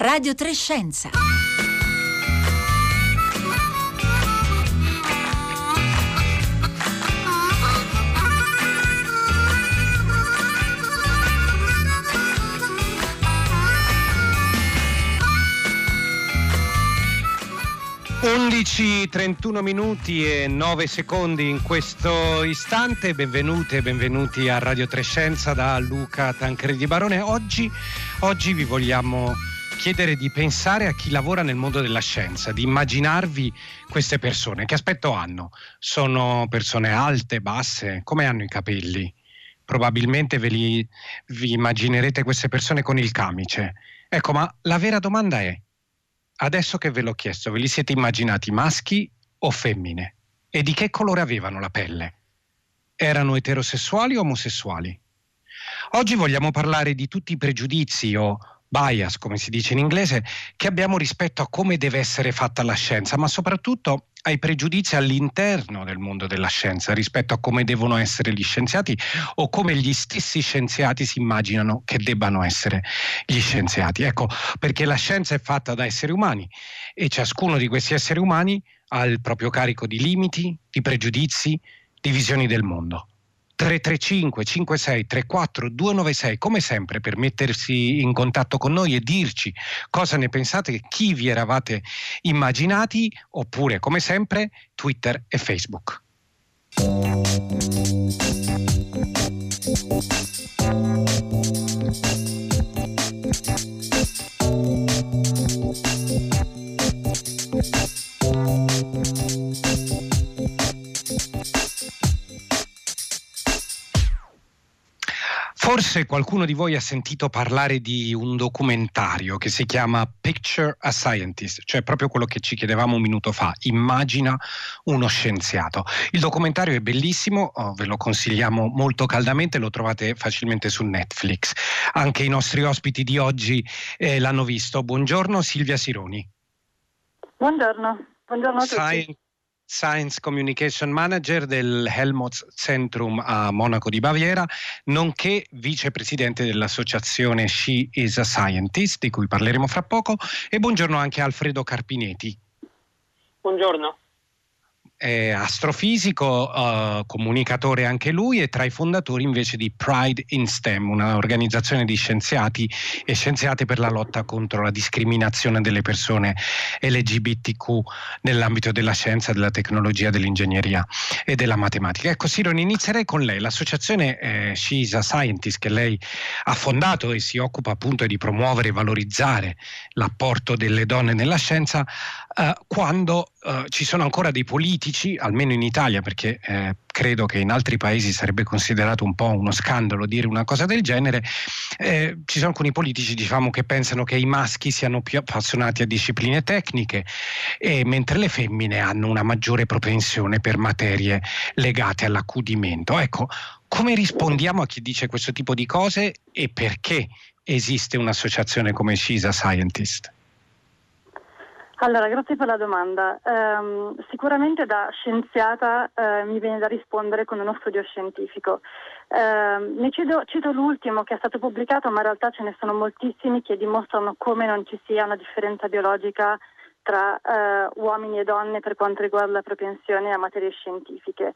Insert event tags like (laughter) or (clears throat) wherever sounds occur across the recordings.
Radio Trescenza. 11.31 minuti e 9 secondi in questo istante, benvenute e benvenuti a Radio Trescenza da Luca Tancredi Barone. Oggi, oggi vi vogliamo chiedere di pensare a chi lavora nel mondo della scienza, di immaginarvi queste persone. Che aspetto hanno? Sono persone alte, basse? Come hanno i capelli? Probabilmente ve li, vi immaginerete queste persone con il camice. Ecco, ma la vera domanda è adesso che ve l'ho chiesto, ve li siete immaginati maschi o femmine? E di che colore avevano la pelle? Erano eterosessuali o omosessuali? Oggi vogliamo parlare di tutti i pregiudizi o bias, come si dice in inglese, che abbiamo rispetto a come deve essere fatta la scienza, ma soprattutto ai pregiudizi all'interno del mondo della scienza rispetto a come devono essere gli scienziati o come gli stessi scienziati si immaginano che debbano essere gli scienziati. Ecco, perché la scienza è fatta da esseri umani e ciascuno di questi esseri umani ha il proprio carico di limiti, di pregiudizi, di visioni del mondo. 335 56 34 296 come sempre per mettersi in contatto con noi e dirci cosa ne pensate, chi vi eravate immaginati oppure come sempre Twitter e Facebook. Forse qualcuno di voi ha sentito parlare di un documentario che si chiama Picture a Scientist, cioè proprio quello che ci chiedevamo un minuto fa, immagina uno scienziato. Il documentario è bellissimo, oh, ve lo consigliamo molto caldamente, lo trovate facilmente su Netflix. Anche i nostri ospiti di oggi eh, l'hanno visto. Buongiorno Silvia Sironi. Buongiorno, buongiorno a tutti. Science Science Communication Manager del Helmholtz Centrum a Monaco di Baviera, nonché vicepresidente dell'associazione She is a Scientist, di cui parleremo fra poco, e buongiorno anche Alfredo Carpineti. Buongiorno è astrofisico, uh, comunicatore anche lui e tra i fondatori invece di Pride in STEM, un'organizzazione di scienziati e scienziate per la lotta contro la discriminazione delle persone LGBTQ nell'ambito della scienza, della tecnologia, dell'ingegneria e della matematica. Ecco Siron, inizierei con lei. L'associazione eh, She's a Scientist che lei ha fondato e si occupa appunto di promuovere e valorizzare l'apporto delle donne nella scienza, eh, quando eh, ci sono ancora dei politici, almeno in Italia, perché eh, credo che in altri paesi sarebbe considerato un po' uno scandalo dire una cosa del genere, eh, ci sono alcuni politici diciamo, che pensano che i maschi siano più appassionati a discipline tecniche, mentre le femmine hanno una maggiore propensione per materie legate all'accudimento. Ecco, come rispondiamo a chi dice questo tipo di cose e perché esiste un'associazione come CISA Scientist? Allora, grazie per la domanda. Um, sicuramente da scienziata uh, mi viene da rispondere con uno studio scientifico. Uh, ne cito, cito, l'ultimo che è stato pubblicato, ma in realtà ce ne sono moltissimi che dimostrano come non ci sia una differenza biologica tra uh, uomini e donne per quanto riguarda la propensione a materie scientifiche.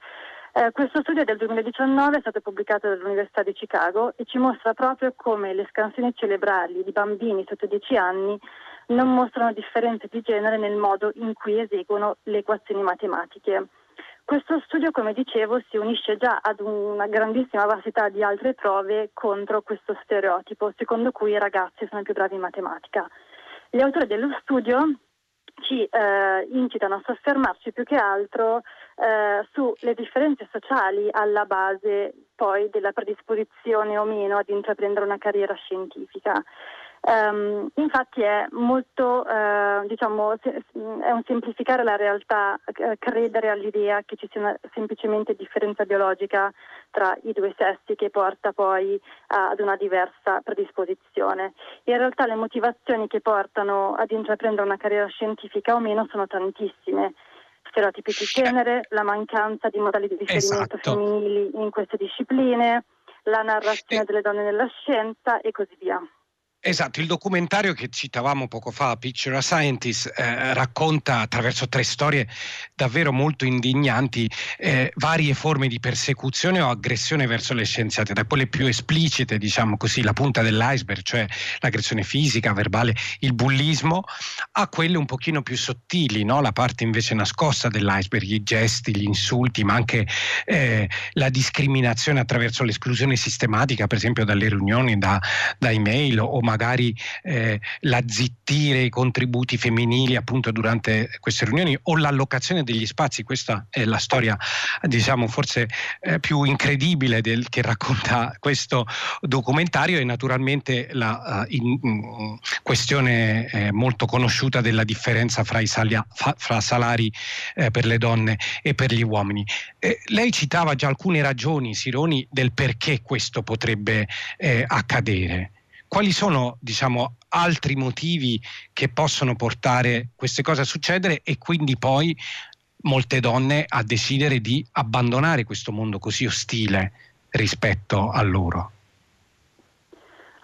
Eh, questo studio del 2019, è stato pubblicato dall'Università di Chicago e ci mostra proprio come le scansioni cerebrali di bambini sotto 10 anni non mostrano differenze di genere nel modo in cui eseguono le equazioni matematiche. Questo studio, come dicevo, si unisce già ad una grandissima vastità di altre prove contro questo stereotipo, secondo cui i ragazzi sono più bravi in matematica. Gli autori dello studio ci eh, incitano a soffermarci più che altro eh, sulle differenze sociali alla base poi della predisposizione o meno ad intraprendere una carriera scientifica. Um, infatti è molto, uh, diciamo, è un semplificare la realtà, uh, credere all'idea che ci sia una semplicemente differenza biologica tra i due sessi che porta poi uh, ad una diversa predisposizione. In realtà le motivazioni che portano ad intraprendere una carriera scientifica o meno sono tantissime stereotipi di genere, la mancanza di modelli di riferimento esatto. femminili in queste discipline, la narrazione delle donne nella scienza e così via. Esatto, il documentario che citavamo poco fa, Picture a Scientist, eh, racconta attraverso tre storie davvero molto indignanti eh, varie forme di persecuzione o aggressione verso le scienziate, da quelle più esplicite, diciamo così, la punta dell'iceberg, cioè l'aggressione fisica, verbale, il bullismo, a quelle un pochino più sottili, no? la parte invece nascosta dell'iceberg, i gesti, gli insulti, ma anche eh, la discriminazione attraverso l'esclusione sistematica, per esempio dalle riunioni, da, da email o magari magari eh, l'azzittire i contributi femminili appunto durante queste riunioni o l'allocazione degli spazi. Questa è la storia, diciamo, forse eh, più incredibile del, che racconta questo documentario e naturalmente la uh, in, in, questione eh, molto conosciuta della differenza fra, i salia, fa, fra salari eh, per le donne e per gli uomini. Eh, lei citava già alcune ragioni, Sironi, del perché questo potrebbe accadere quali sono diciamo, altri motivi che possono portare queste cose a succedere e quindi poi molte donne a decidere di abbandonare questo mondo così ostile rispetto a loro?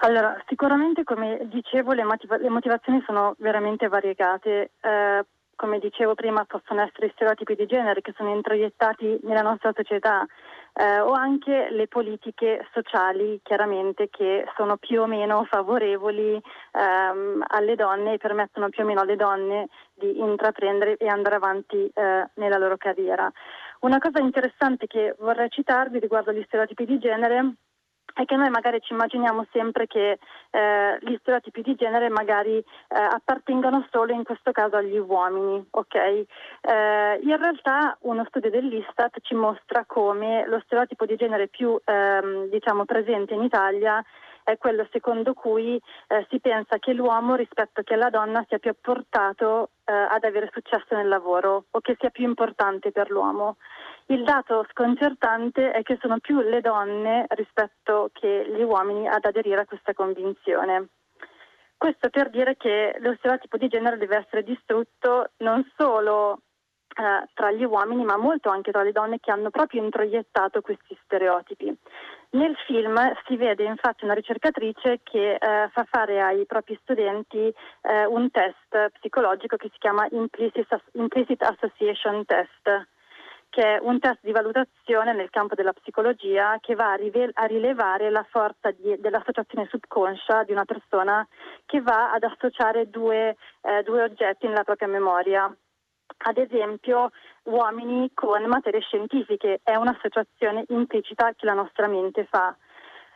Allora, sicuramente come dicevo le, motiva- le motivazioni sono veramente variegate. Eh, come dicevo prima, possono essere stereotipi di genere che sono introiettati nella nostra società eh, o anche le politiche sociali chiaramente che sono più o meno favorevoli ehm, alle donne e permettono più o meno alle donne di intraprendere e andare avanti eh, nella loro carriera. Una cosa interessante che vorrei citarvi riguardo agli stereotipi di genere è che noi magari ci immaginiamo sempre che eh, gli stereotipi di genere magari eh, appartengano solo in questo caso agli uomini, ok? Eh, in realtà uno studio dell'Istat ci mostra come lo stereotipo di genere più ehm, diciamo, presente in Italia è quello secondo cui eh, si pensa che l'uomo rispetto che la donna sia più portato eh, ad avere successo nel lavoro o che sia più importante per l'uomo. Il dato sconcertante è che sono più le donne rispetto che gli uomini ad aderire a questa convinzione. Questo per dire che lo stereotipo di genere deve essere distrutto non solo eh, tra gli uomini, ma molto anche tra le donne che hanno proprio introiettato questi stereotipi. Nel film si vede infatti una ricercatrice che eh, fa fare ai propri studenti eh, un test psicologico che si chiama Implicit, Association Test che è un test di valutazione nel campo della psicologia che va a, rive- a rilevare la forza di, dell'associazione subconscia di una persona che va ad associare due, eh, due oggetti nella propria memoria. Ad esempio, uomini con materie scientifiche è un'associazione implicita che la nostra mente fa.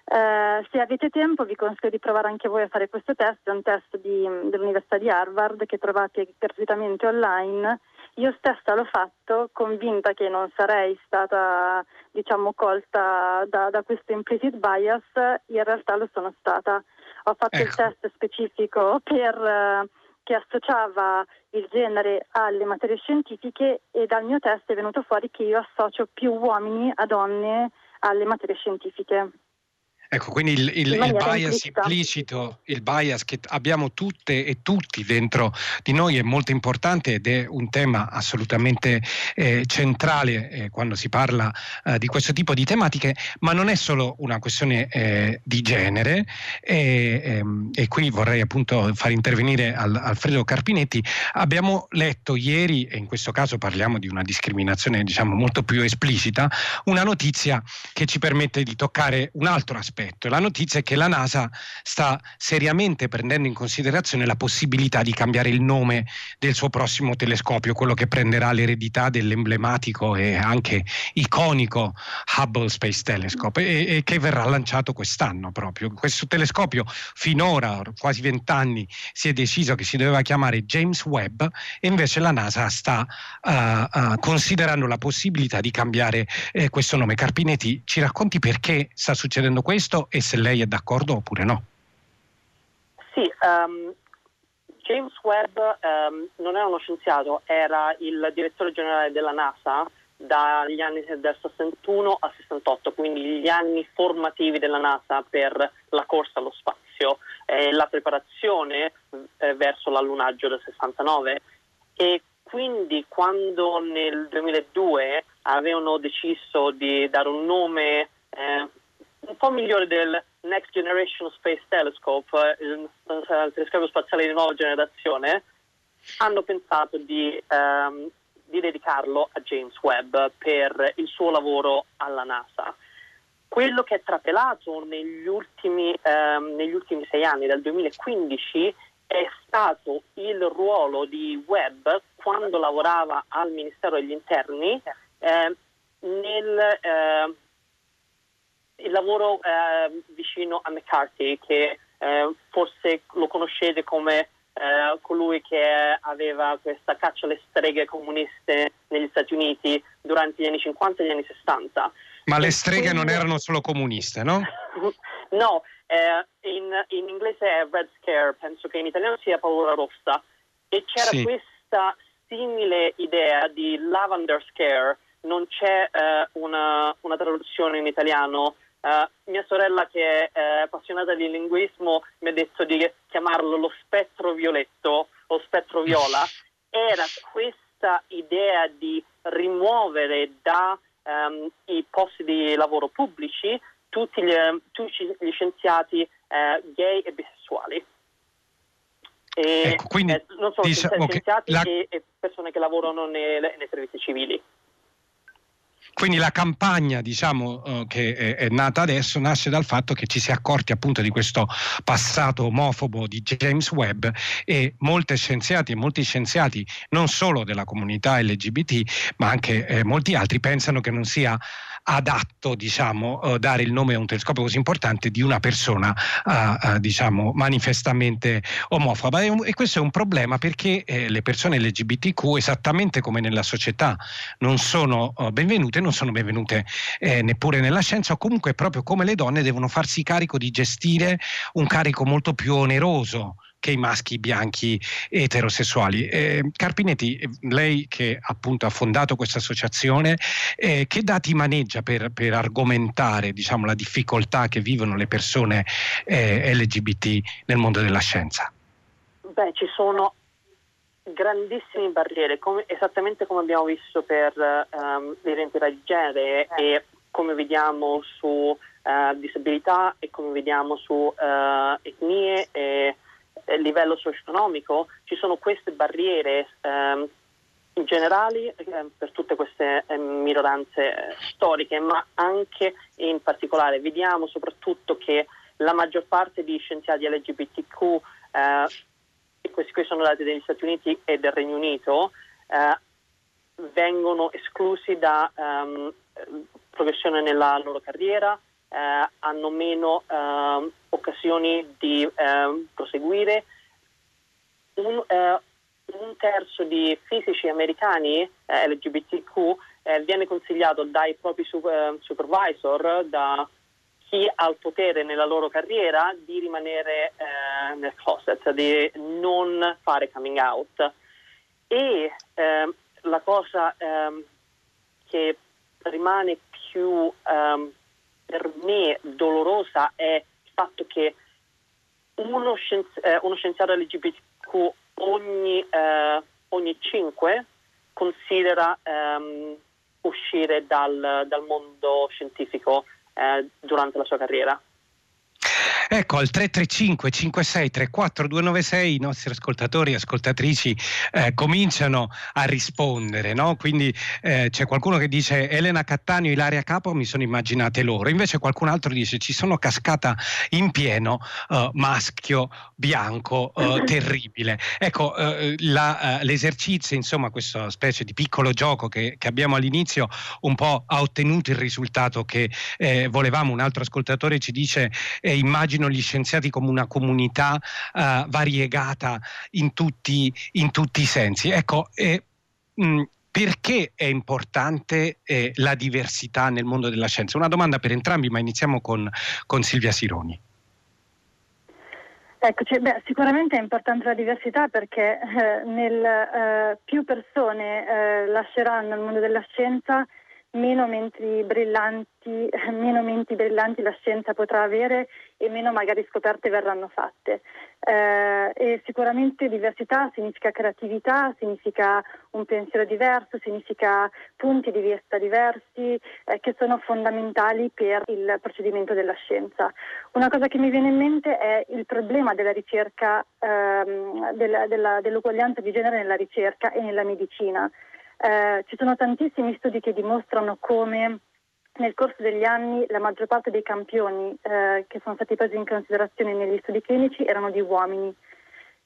Eh, se avete tempo vi consiglio di provare anche voi a fare questo test, è un test di, dell'Università di Harvard che trovate gratuitamente online io stessa l'ho fatto convinta che non sarei stata diciamo, colta da, da, questo implicit bias, in realtà lo sono stata. Ho fatto ecco. il test specifico per, eh, che associava il genere alle materie scientifiche e dal mio test è venuto fuori che io associo più uomini a donne alle materie scientifiche. Ecco, quindi il, il, il bias implicito, il bias che abbiamo tutte e tutti dentro di noi è molto importante ed è un tema assolutamente eh, centrale eh, quando si parla eh, di questo tipo di tematiche, ma non è solo una questione eh, di genere e, ehm, e, qui vorrei appunto far intervenire al, Alfredo Carpinetti. Abbiamo letto ieri, e in questo caso parliamo di una discriminazione diciamo molto più esplicita, una notizia che ci permette di toccare un altro aspetto aspetto. La notizia è che la NASA sta seriamente prendendo in considerazione la possibilità di cambiare il nome del suo prossimo telescopio, quello che prenderà l'eredità dell'emblematico e anche iconico Hubble Space Telescope e, e che verrà lanciato quest'anno proprio. Questo telescopio finora, quasi vent'anni, si è deciso che si doveva chiamare James Webb e invece la NASA sta uh, uh, considerando la possibilità di cambiare eh, questo nome. Carpinetti, ci racconti perché sta succedendo questo? Questo e se lei è d'accordo oppure no. Sì, um, James Webb um, non è uno scienziato, era il direttore generale della NASA dagli anni del 61 al 68, quindi gli anni formativi della NASA per la corsa allo spazio e la preparazione eh, verso l'allunaggio del 69 e quindi quando nel 2002 avevano deciso di dare un nome eh, un po' migliore del Next Generation Space Telescope, il, il telescopio spaziale di nuova generazione, hanno pensato di, um, di dedicarlo a James Webb per il suo lavoro alla NASA. Quello che è trapelato negli ultimi, um, negli ultimi sei anni, dal 2015, è stato il ruolo di Webb quando lavorava al Ministero degli Interni eh, nel eh, il lavoro eh, vicino a McCarthy, che eh, forse lo conoscete come eh, colui che aveva questa caccia alle streghe comuniste negli Stati Uniti durante gli anni 50 e gli anni 60. Ma le streghe non erano solo comuniste, no? (laughs) no, eh, in, in, inglese è Red Scare, penso che in italiano sia paura rossa. E c'era sì. questa simile idea di Lavender Scare, non c'è eh, una, una, traduzione in italiano. Uh, mia sorella, che è eh, appassionata di linguismo, mi ha detto di chiamarlo lo spettro violetto o spettro viola. (laughs) Era questa idea di rimuovere dai um, posti di lavoro pubblici tutti gli, tutti gli scienziati eh, gay e bisessuali. E, ecco, quindi, eh, non solo diciamo scienziati la... e, e, persone che lavorano nei, nei servizi civili. Quindi la campagna diciamo, uh, che è, nata adesso nasce dal fatto che ci si è accorti appunto di questo passato omofobo di James Webb e molti scienziati molti scienziati non solo della comunità LGBT ma anche eh, molti altri pensano che non sia adatto diciamo, uh, dare il nome a un telescopio così importante di una persona uh, uh, diciamo, manifestamente omofoba. E, questo è un problema perché eh, le persone LGBTQ, esattamente come nella società, non sono benvenute, non sono benvenute eh, neppure nella scienza o comunque proprio come le donne devono farsi carico di gestire un carico molto più oneroso che i maschi bianchi eterosessuali. Eh, Carpinetti, lei che appunto ha fondato questa associazione, eh, che dati maneggia per, per argomentare diciamo, la difficoltà che vivono le persone eh, LGBT nel mondo della scienza? Beh, ci sono grandissime barriere, come, esattamente come abbiamo visto per um, l'identità di genere e come vediamo su uh, disabilità e come vediamo su uh, etnie e livello socio-economico ci sono queste barriere ehm, generali eh, per tutte queste eh, minoranze storiche, ma anche in particolare vediamo soprattutto che la maggior parte di scienziati LGBTQ, eh, questi qui sono dati degli Stati Uniti e del Regno Unito, eh, vengono esclusi da um, progressione nella loro carriera, eh, hanno meno eh, occasioni di eh, proseguire. Un, eh, un, terzo di fisici americani eh, LGBTQ eh, viene consigliato dai propri super, supervisor, da chi ha il potere nella loro carriera, di rimanere nel closet, di non fare coming out. E ehm, la cosa ehm, che rimane più um, per me dolorosa è il fatto che uno, scienzi- eh, uno scienziato LGBTQ ogni, eh, ogni cinque considera ehm, uscire dal, dal, mondo scientifico eh, durante la sua carriera. Ecco, al 335 56 34 296 i nostri ascoltatori e ascoltatrici eh, cominciano a rispondere, no? Quindi eh, c'è qualcuno che dice Elena Cattaneo, Ilaria Capo, mi sono immaginate loro. Invece qualcun altro dice ci sono cascata in pieno uh, maschio bianco uh, (clears throat) terribile. Ecco, uh, la, l'esercizio, insomma, questa specie di piccolo gioco che, che, abbiamo all'inizio un po' ha ottenuto il risultato che eh, volevamo. Un altro ascoltatore ci dice eh, immagino immagino gli scienziati come una comunità uh, variegata in tutti, in tutti, i sensi. Ecco, eh, mh, perché è importante eh, la diversità nel mondo della scienza? Una domanda per entrambi, ma iniziamo con, con Silvia Sironi. Eccoci, beh, sicuramente è importante la diversità perché eh, nel, eh, più persone eh, lasceranno il mondo della scienza, meno menti brillanti, (laughs) meno menti brillanti la scienza potrà avere e meno magari scoperte verranno fatte. Eh, e sicuramente diversità significa creatività, significa un pensiero diverso, significa punti di vista diversi eh, che sono fondamentali per il procedimento della scienza. Una cosa che mi viene in mente è il problema della ricerca, ehm, della, della, dell'uguaglianza di genere nella ricerca e nella medicina. Eh, ci sono tantissimi studi che dimostrano come nel corso degli anni la maggior parte dei campioni eh, che sono stati presi in considerazione negli studi clinici erano di uomini.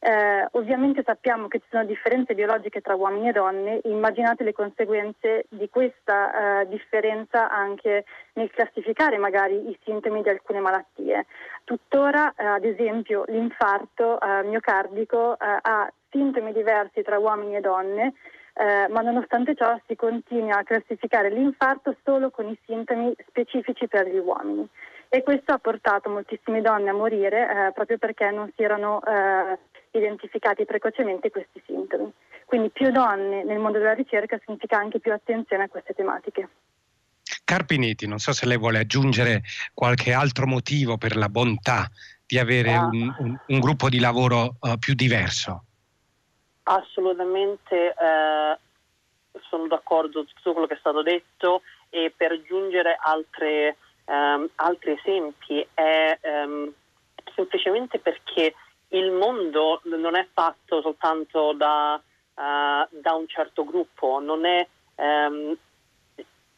Eh, ovviamente sappiamo che ci sono differenze biologiche tra uomini e donne, immaginate le conseguenze di questa eh, differenza anche nel classificare magari i sintomi di alcune malattie. Tuttora, eh, ad esempio, l'infarto eh, miocardico eh, ha sintomi diversi tra uomini e donne eh, ma nonostante ciò si continua a classificare l'infarto solo con i sintomi specifici per gli uomini e questo ha portato moltissime donne a morire eh, proprio perché non si erano eh, identificati precocemente questi sintomi. Quindi più donne nel mondo della ricerca significa anche più attenzione a queste tematiche. Carpiniti, non so se lei vuole aggiungere qualche altro motivo per la bontà di avere ah. un, un, un, gruppo di lavoro uh, più diverso. Assolutamente eh, sono d'accordo su tutto quello che è stato detto e per aggiungere altre, ehm, altri esempi è ehm, semplicemente perché il mondo non è fatto soltanto da, uh, da un certo gruppo, è, um,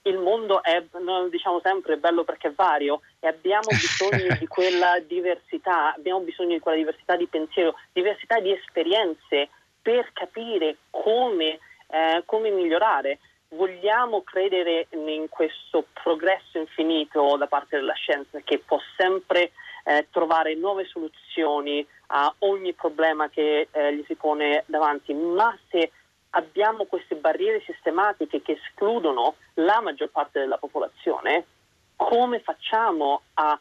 il mondo è, diciamo sempre, bello perché è vario e abbiamo bisogno di (laughs) quella diversità, abbiamo bisogno di quella diversità di pensiero, diversità di esperienze per capire come, eh, come migliorare. Vogliamo credere in questo progresso infinito da parte della scienza che può sempre eh, trovare nuove soluzioni a ogni problema che eh, gli si pone davanti, ma se abbiamo queste barriere sistematiche che escludono la maggior parte della popolazione, come facciamo a,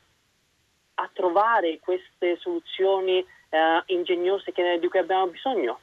a trovare queste soluzioni eh, ingegnose che, di cui abbiamo bisogno?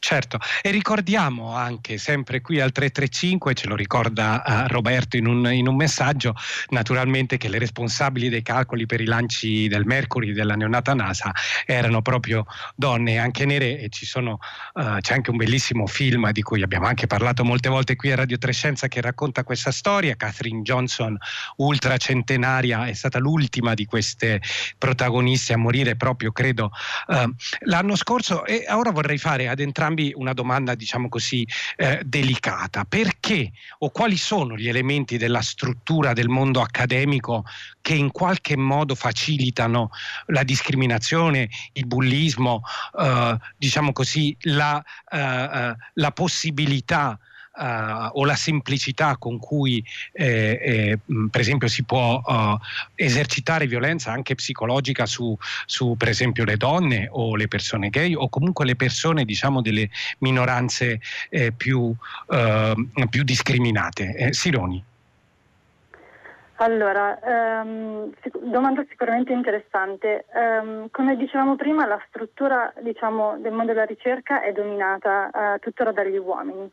Certo, e ricordiamo anche sempre qui al 335, ce lo ricorda uh, Roberto in un, in un, messaggio, naturalmente che le responsabili dei calcoli per i lanci del Mercury della neonata NASA erano proprio donne anche nere e sono, uh, c'è anche un bellissimo film di cui abbiamo anche parlato molte volte qui a Radio Trescenza che racconta questa storia. Catherine Johnson, ultra centenaria, è stata l'ultima di queste protagoniste a morire proprio, credo, uh, l'anno scorso e ora vorrei fare ad entrambi entrambi una domanda, diciamo così, eh, delicata. Perché o quali sono gli elementi della struttura del mondo accademico che in qualche modo facilitano la discriminazione, il bullismo, eh, diciamo così, la, eh, eh la possibilità uh, o la semplicità con cui eh, eh, per esempio si può uh, esercitare violenza anche psicologica su, su, per esempio le donne o le persone gay o comunque le persone diciamo delle minoranze eh, più, più, discriminate. Eh, Sironi. Allora, um, domanda sicuramente interessante. Um, come dicevamo prima, la struttura diciamo, del mondo della ricerca è dominata uh, tuttora dagli uomini.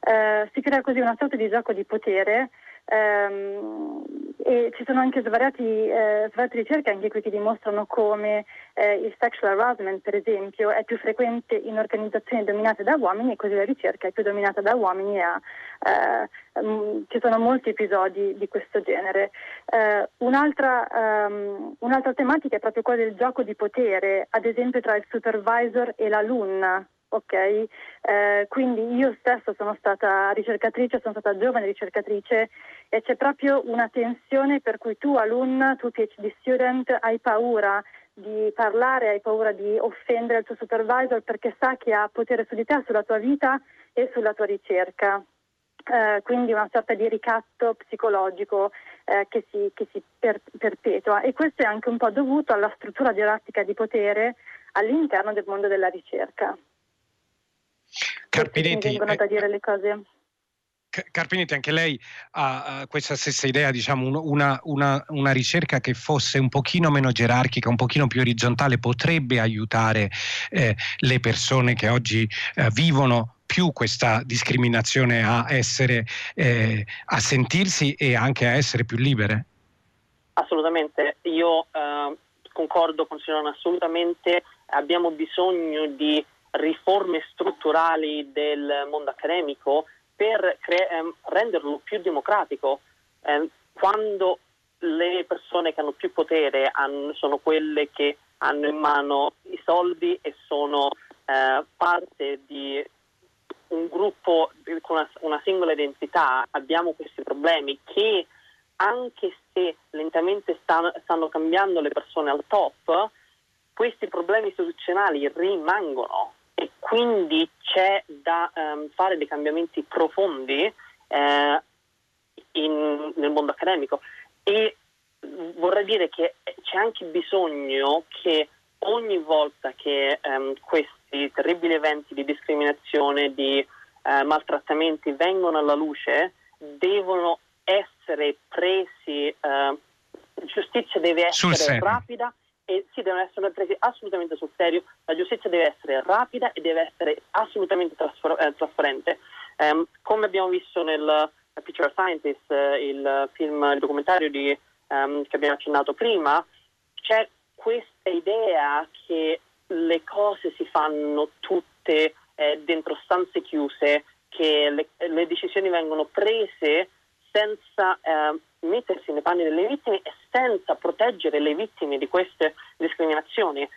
Eh, si crea così una sorta di gioco di potere ehm, e ci sono anche svariati, eh, svariate ricerche anche qui che dimostrano come eh, il sexual harassment per esempio è più frequente in organizzazioni dominate da uomini e così la ricerca è più dominata da uomini e ha, eh, mm, ci sono molti episodi di questo genere. Eh, un'altra, um, un'altra tematica è proprio quella del gioco di potere, ad esempio tra il supervisor e l'alunna ok? Eh, quindi io stessa sono stata ricercatrice, sono stata giovane ricercatrice e c'è proprio una tensione per cui tu alunna, tu PhD student hai paura di parlare, hai paura di offendere il tuo supervisor perché sa che ha potere su di te, sulla tua vita e sulla tua ricerca. Eh, quindi una sorta di ricatto psicologico eh, che si, che si per, perpetua e questo è anche un po' dovuto alla struttura gerarchica di potere all'interno del mondo della ricerca. Carpinetti, vengono da dire le cose. Carpinetti, anche lei ha questa stessa idea, diciamo, una, una, una, ricerca che fosse un pochino meno gerarchica, un pochino più orizzontale, potrebbe aiutare eh, le persone che oggi eh, vivono più questa discriminazione a essere, eh, a sentirsi e anche a essere più libere? Assolutamente, io eh, concordo con Sirona, assolutamente abbiamo bisogno di riforme strutturali del mondo accademico per cre- ehm, renderlo più democratico. Eh, quando le persone che hanno più potere hanno, sono quelle che hanno in mano i soldi e sono eh, parte di un gruppo con una, una, singola identità, abbiamo questi problemi che anche se lentamente stanno, stanno cambiando le persone al top, questi problemi istituzionali rimangono e quindi c'è da um, fare dei cambiamenti profondi eh, in, nel mondo accademico. E vorrei dire che c'è anche bisogno che ogni volta che um, questi terribili eventi di discriminazione, di uh, maltrattamenti vengono alla luce, devono essere presi, uh, giustizia deve essere rapida e si devono essere presi assolutamente sul serio, la giustizia deve essere rapida e deve essere assolutamente trasfor- eh, trasparente. Um, come abbiamo visto nel Picture Scientist, eh, il film, il documentario di, um, che abbiamo accennato prima, c'è questa idea che le cose si fanno tutte eh, dentro stanze chiuse, che le, le decisioni vengono prese senza eh, mettersi nei panni delle vittime e senza proteggere le vittime di queste discriminazioni.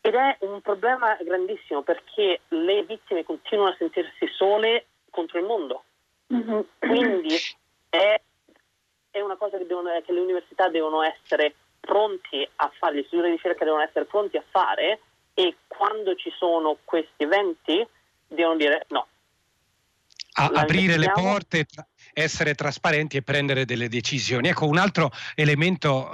Ed è un problema grandissimo perché le vittime continuano a sentirsi sole contro il mondo. Mm-hmm. Quindi è, è, una cosa che, devono, che le università devono essere pronti a fare, gli istituti di ricerca devono essere pronti a fare e quando ci sono questi eventi devono dire no. A, aprire le porte essere trasparenti e prendere delle decisioni. Ecco, un altro elemento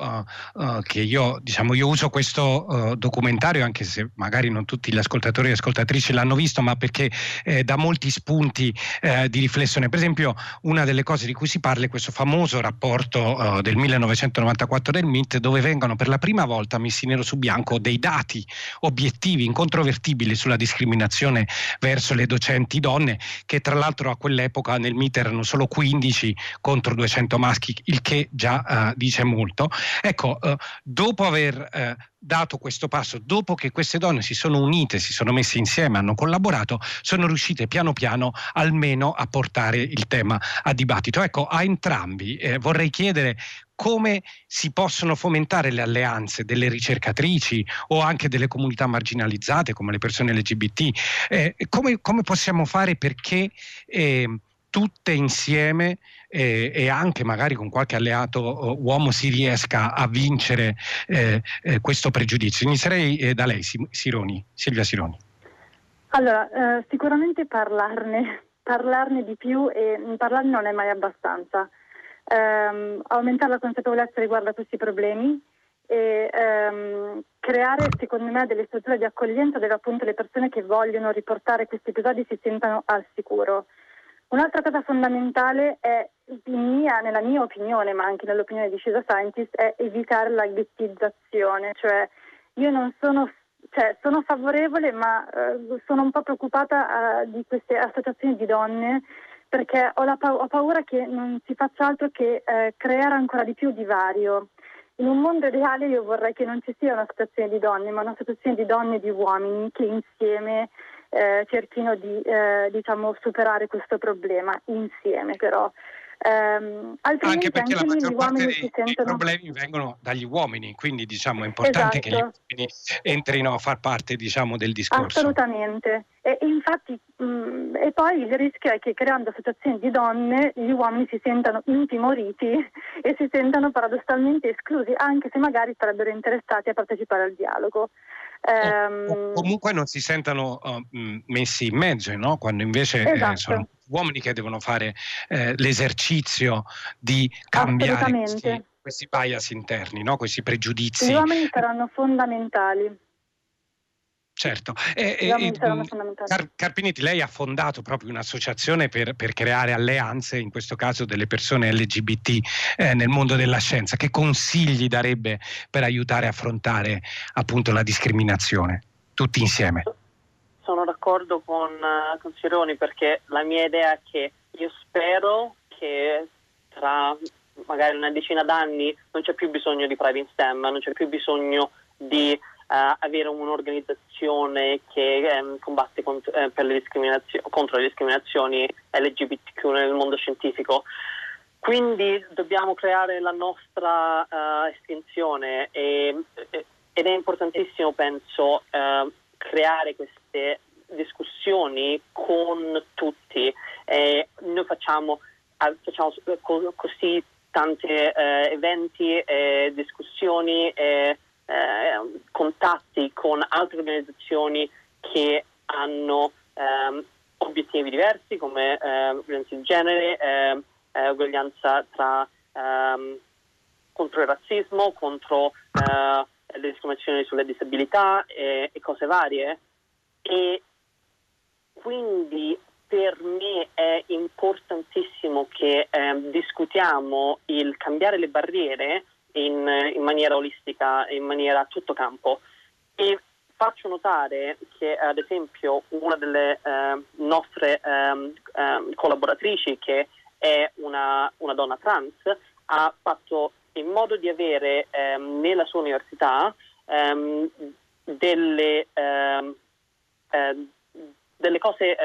uh, uh, che io, diciamo, io uso questo uh, documentario, anche se magari non tutti gli ascoltatori e ascoltatrici l'hanno visto, ma perché eh, dà molti spunti eh, di riflessione. Per esempio, una delle cose di cui si parla è questo famoso rapporto del 1994 del MIT, dove vengono per la prima volta messi nero su bianco dei dati obiettivi, incontrovertibili sulla discriminazione verso le docenti donne, che tra l'altro a quell'epoca nel MIT erano solo 15 15 contro 200 maschi, il che già uh, dice molto. Ecco, uh, dopo aver uh, dato questo passo, dopo che queste donne si sono unite, si sono messe insieme, hanno collaborato, sono riuscite piano piano almeno a portare il tema a dibattito. Ecco, a entrambi eh, vorrei chiedere come si possono fomentare le alleanze delle ricercatrici o anche delle comunità marginalizzate come le persone LGBT, eh, come, come, possiamo fare perché eh, tutte insieme eh, e anche magari con qualche alleato uomo si riesca a vincere eh, eh, questo pregiudizio. Inizierei eh, da lei, Sironi, Silvia Sironi. Allora, eh, sicuramente parlarne, (laughs) parlarne di più e parlarne non è mai abbastanza. Um, aumentare la consapevolezza riguardo a questi problemi e um, creare secondo me delle strutture di accoglienza dove appunto le persone che vogliono riportare questi episodi si sentano al sicuro. Un'altra cosa fondamentale è, mia, nella mia opinione, ma anche nell'opinione di Cisa Scientist, è evitare la ghettizzazione, cioè io non sono, cioè, sono favorevole ma eh, sono un po' preoccupata uh, di queste associazioni di donne perché ho, pa- ho, paura che non si faccia altro che eh, creare ancora di più divario. In un mondo ideale io vorrei che non ci sia un'associazione di donne, ma un'associazione di donne e di uomini che insieme eh, cerchino di eh, diciamo, superare questo problema insieme però. Um, anche perché anche la maggior parte dei, sentono... dei, problemi vengono dagli uomini, quindi diciamo, è importante esatto. che gli esatto. uomini entrino a far parte diciamo, del discorso. Assolutamente. E, infatti, mh, e poi il rischio è che creando associazioni di donne gli uomini si sentano intimoriti (laughs) e si sentano paradossalmente esclusi, anche se magari sarebbero interessati a partecipare al dialogo. Um, comunque non si sentano uh, messi in mezzo, no? quando invece eh, esatto. eh, sono uomini che devono fare eh, l'esercizio di cambiare questi, questi bias interni, no? questi pregiudizi. Gli uomini saranno fondamentali. Certo, e, e, Car- Carpinetti, lei ha fondato proprio un'associazione per, per, creare alleanze, in questo caso delle persone LGBT eh, nel mondo della scienza. Che consigli darebbe per aiutare a affrontare appunto la discriminazione, tutti insieme? D'accordo con, uh, con Cironi perché la mia idea è che io spero che tra magari una decina d'anni non c'è più bisogno di Private STEM, non c'è più bisogno di uh, avere un'organizzazione che um, combatte cont- eh, le contro le discriminazioni LGBTQ nel mondo scientifico. Quindi dobbiamo creare la nostra uh, estinzione e, ed è importantissimo, penso, uh, creare queste discussioni con tutti. Eh, noi facciamo, facciamo così tanti eh, eventi, eh, discussioni, eh, contatti con altre organizzazioni che hanno ehm, obiettivi diversi come ehm, violenza di genere, ehm, eh, uguaglianza tra, ehm, contro il razzismo, contro eh, le discriminazioni sulle disabilità e, e cose varie. E quindi per me è importantissimo che eh, discutiamo il cambiare le barriere in, in, maniera olistica, in maniera a tutto campo. E faccio notare che ad esempio una delle eh, nostre eh, collaboratrici, che è una, una, donna trans, ha fatto in modo di avere ehm, nella sua università ehm, delle, delle cose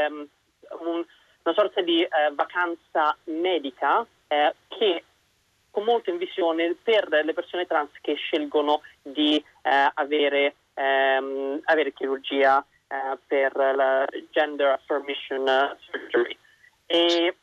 un, una sorta di eh, vacanza medica eh, che con molta invisione per le persone trans che scelgono di eh, avere, ehm, avere, chirurgia eh, per la gender affirmation surgery. E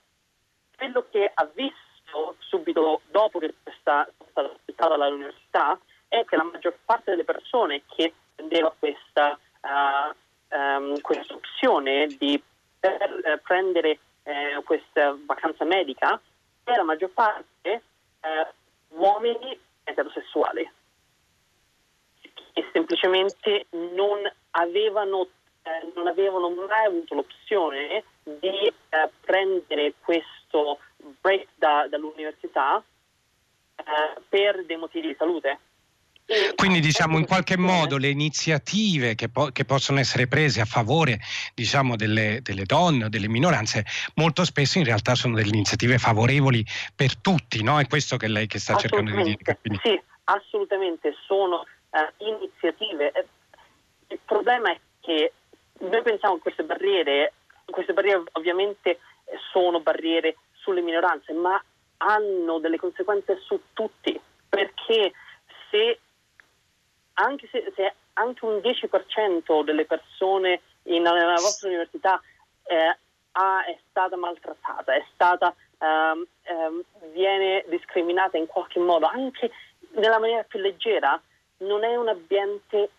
quello che ha visto subito dopo che è stata accettata all'università è che la maggior parte delle persone che prendeva questa, uh, um, questa opzione di per eh, prendere eh, questa vacanza medica è la maggior parte eh, uomini eterosessuali che semplicemente non avevano, eh, non avevano mai avuto l'opzione di eh, prendere questo break da, dall'università eh, per dei motivi di salute. Quindi diciamo in qualche modo le iniziative che, po- che possono essere prese a favore diciamo, delle, delle, donne o delle minoranze molto spesso in realtà sono delle iniziative favorevoli per tutti, no? È questo che lei che sta cercando di dire. Quindi... Sì, assolutamente sono uh, iniziative. Eh, il problema è che noi pensiamo che queste barriere, queste barriere ovviamente sono barriere sulle minoranze, ma hanno delle conseguenze su tutti, perché se anche se, se anche un 10% delle persone in, nella vostra università eh, ha, è stata maltrattata, è stata, um, um, viene discriminata in qualche modo, anche nella maniera più leggera, non è un ambiente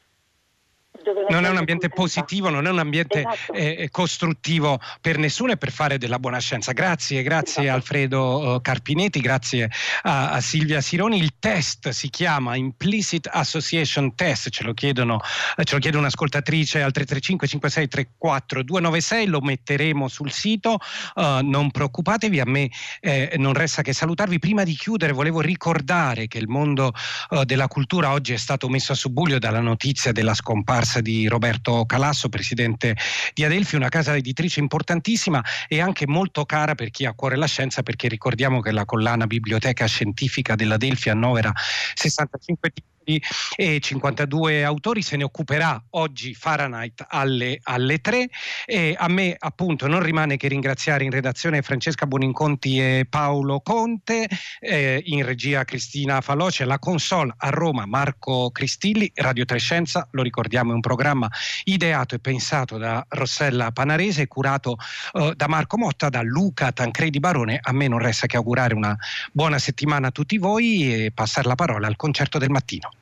non è un ambiente positivo, non è un ambiente esatto. eh, costruttivo per nessuno e per fare della buona scienza. Grazie, grazie esatto. Alfredo eh, Carpinetti, grazie a, a, Silvia Sironi. Il test si chiama Implicit Association Test, ce lo, chiedono, eh, ce lo chiede un'ascoltatrice al 335 5634 296, lo metteremo sul sito, uh, non preoccupatevi, a me eh, non resta che salutarvi. Prima di chiudere volevo ricordare che il mondo uh, della cultura oggi è stato messo a subbuglio dalla notizia della scomparsa scomparsa di Roberto Calasso, presidente di Adelphi, una casa editrice importantissima e anche molto cara per chi ha a cuore la scienza, perché ricordiamo che la collana Biblioteca Scientifica dell'Adelphi annovera 65 titoli e 52 autori, se ne occuperà oggi Fahrenheit alle, alle 3 e a me appunto non rimane che ringraziare in redazione Francesca Boninconti e Paolo Conte, eh, in regia Cristina Faloce, la console a Roma Marco Cristilli, Radio Trescenza, lo ricordiamo è un programma ideato e pensato da Rossella Panarese, curato eh, da Marco Motta, da Luca Tancredi Barone, a me non resta che augurare una buona settimana a tutti voi e passare la parola al concerto del mattino.